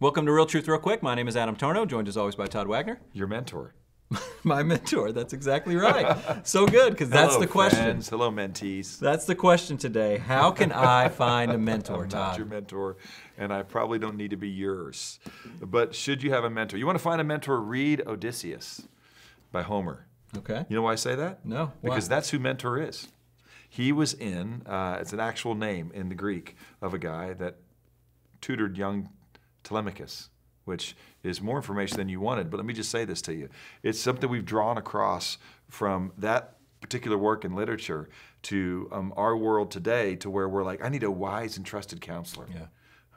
Welcome to Real Truth Real Quick. My name is Adam Tarnow, joined as always by Todd Wagner. Your mentor. My mentor. That's exactly right. so good, because that's Hello, the question. friends. Hello, mentees. That's the question today. How can I find a mentor, I'm Todd? not your mentor, and I probably don't need to be yours. But should you have a mentor? You want to find a mentor, read Odysseus by Homer. Okay. You know why I say that? No. Why? Because that's who mentor is. He was in, uh, it's an actual name in the Greek of a guy that tutored young Telemachus, which is more information than you wanted. But let me just say this to you it's something we've drawn across from that particular work in literature to um, our world today to where we're like, I need a wise and trusted counselor. Yeah.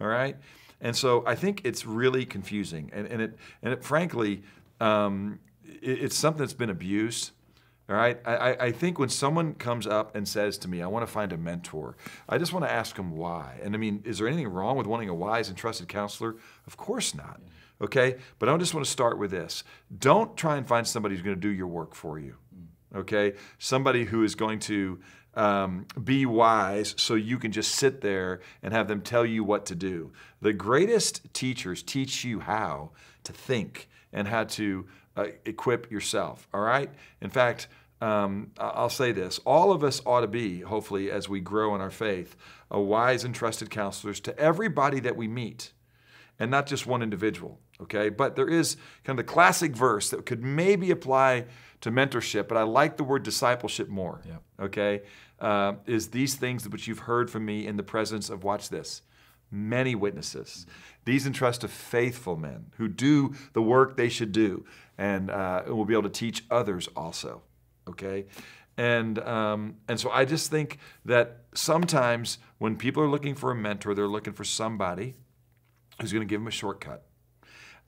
All right? And so I think it's really confusing. And, and, it, and it, frankly, um, it, it's something that's been abused. All right? I, I- think when someone comes up and says to me, I want to find a mentor, I just want to ask them why. And I mean, is there anything wrong with wanting a wise and trusted counselor? Of course not. Okay? But I just want to start with this. Don't try and find somebody who's going to do your work for you okay? Somebody who is going to um, be wise so you can just sit there and have them tell you what to do. The greatest teachers teach you how to think and how to uh, equip yourself, all right? In fact, um, I'll say this all of us ought to be, hopefully, as we grow in our faith, a wise and trusted counselors to everybody that we meet and not just one individual. Okay, but there is kind of the classic verse that could maybe apply to mentorship, but I like the word discipleship more. Yep. Okay, uh, is these things which you've heard from me in the presence of watch this, many witnesses. These entrust to faithful men who do the work they should do, and uh, will be able to teach others also. Okay, and um, and so I just think that sometimes when people are looking for a mentor, they're looking for somebody who's going to give them a shortcut.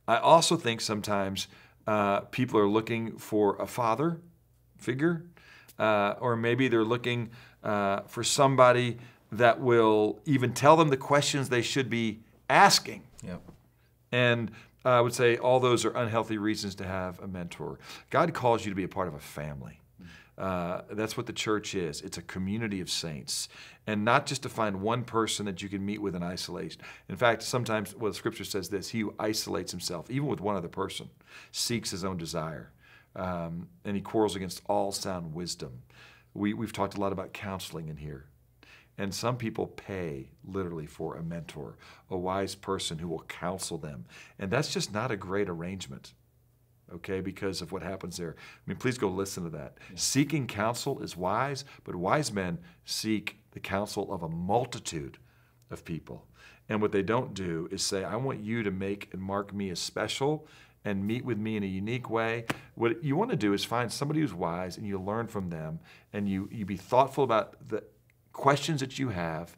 I also think sometimes uh, people are looking for a father figure, uh, or maybe they're looking uh, for somebody that will even tell them the questions they should be asking. Yep. And I would say all those are unhealthy reasons to have a mentor. God calls you to be a part of a family. Uh, that's what the church is. It's a community of saints, and not just to find one person that you can meet with in isolation. In fact, sometimes, well, the scripture says this: He who isolates himself, even with one other person, seeks his own desire, um, and he quarrels against all sound wisdom. We, we've talked a lot about counseling in here. And some people pay literally for a mentor, a wise person who will counsel them. And that's just not a great arrangement, okay, because of what happens there. I mean, please go listen to that. Seeking counsel is wise, but wise men seek the counsel of a multitude of people. And what they don't do is say, I want you to make and mark me as special and meet with me in a unique way. What you want to do is find somebody who's wise and you learn from them and you, you be thoughtful about the questions that you have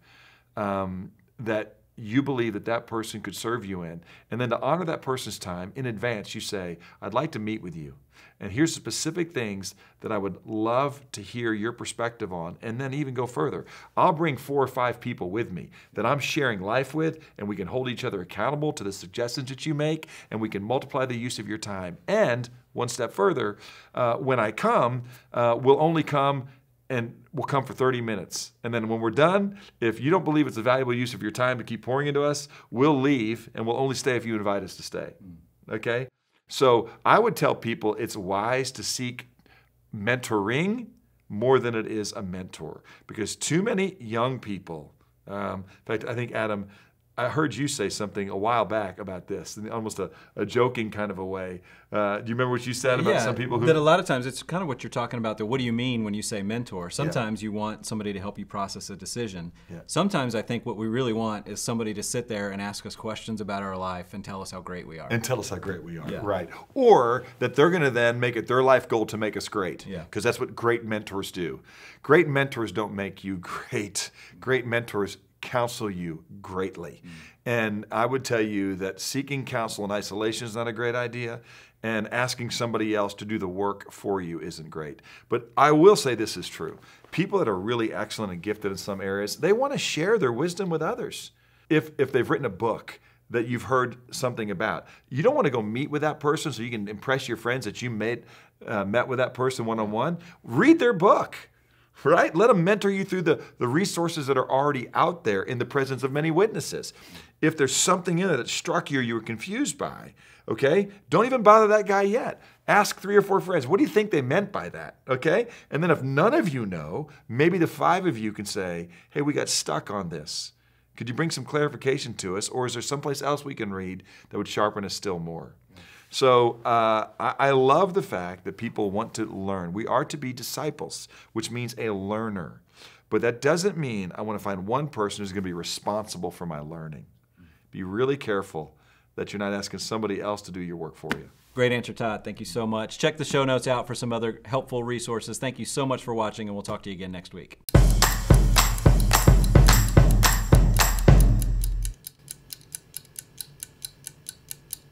um, that you believe that that person could serve you in. And then to honor that person's time in advance, you say, I'd like to meet with you. And here's specific things that I would love to hear your perspective on, and then even go further. I'll bring four or five people with me that I'm sharing life with, and we can hold each other accountable to the suggestions that you make, and we can multiply the use of your time. And one step further, uh, when I come, uh, we'll only come and we'll come for 30 minutes. And then when we're done, if you don't believe it's a valuable use of your time to keep pouring into us, we'll leave and we'll only stay if you invite us to stay. Okay? So I would tell people it's wise to seek mentoring more than it is a mentor because too many young people, um, in fact, I think, Adam, I heard you say something a while back about this in almost a, a joking kind of a way. Uh, do you remember what you said about yeah, some people who. that a lot of times it's kind of what you're talking about. There, what do you mean when you say mentor? Sometimes you want somebody to help you process a decision. Yeah. Sometimes I think what we really want is somebody to sit there and ask us questions about our life and tell us how great we are. and tell us how great we are. Yeah. Right. Or that they're going to then make it their life goal to make us great. Yeah. Because that's what great mentors do. Great mentors don't make you great. Great mentors counsel you greatly. And I would tell you that seeking counsel in isolation is not a great idea. And asking somebody else to do the work for you isn't great. But I will say this is true. People that are really excellent and gifted in some areas, they want to share their wisdom with others. If, if they've written a book that you've heard something about. You don't want to go meet with that person so you can impress your friends that you made, uh, met with that person one on one. Read their book. Right? Let them mentor you through the, the resources that are already out there in the presence of many witnesses. If there's something in it that struck you or you were confused by, okay, don't even bother that guy yet. Ask three or four friends, what do you think they meant by that? Okay? And then if none of you know, maybe the five of you can say, hey, we got stuck on this. Could you bring some clarification to us? Or is there someplace else we can read that would sharpen us still more? So uh, I, I love the fact that people want to learn. We are to be disciples, which means a learner. But that doesn't mean I want to find one person who's going to be responsible for my learning. Be really careful that you're not asking somebody else to do your work for you. Great answer, Todd. Thank you so much. Check the show notes out for some other helpful resources. Thank you so much for watching, and we'll talk to you again next week.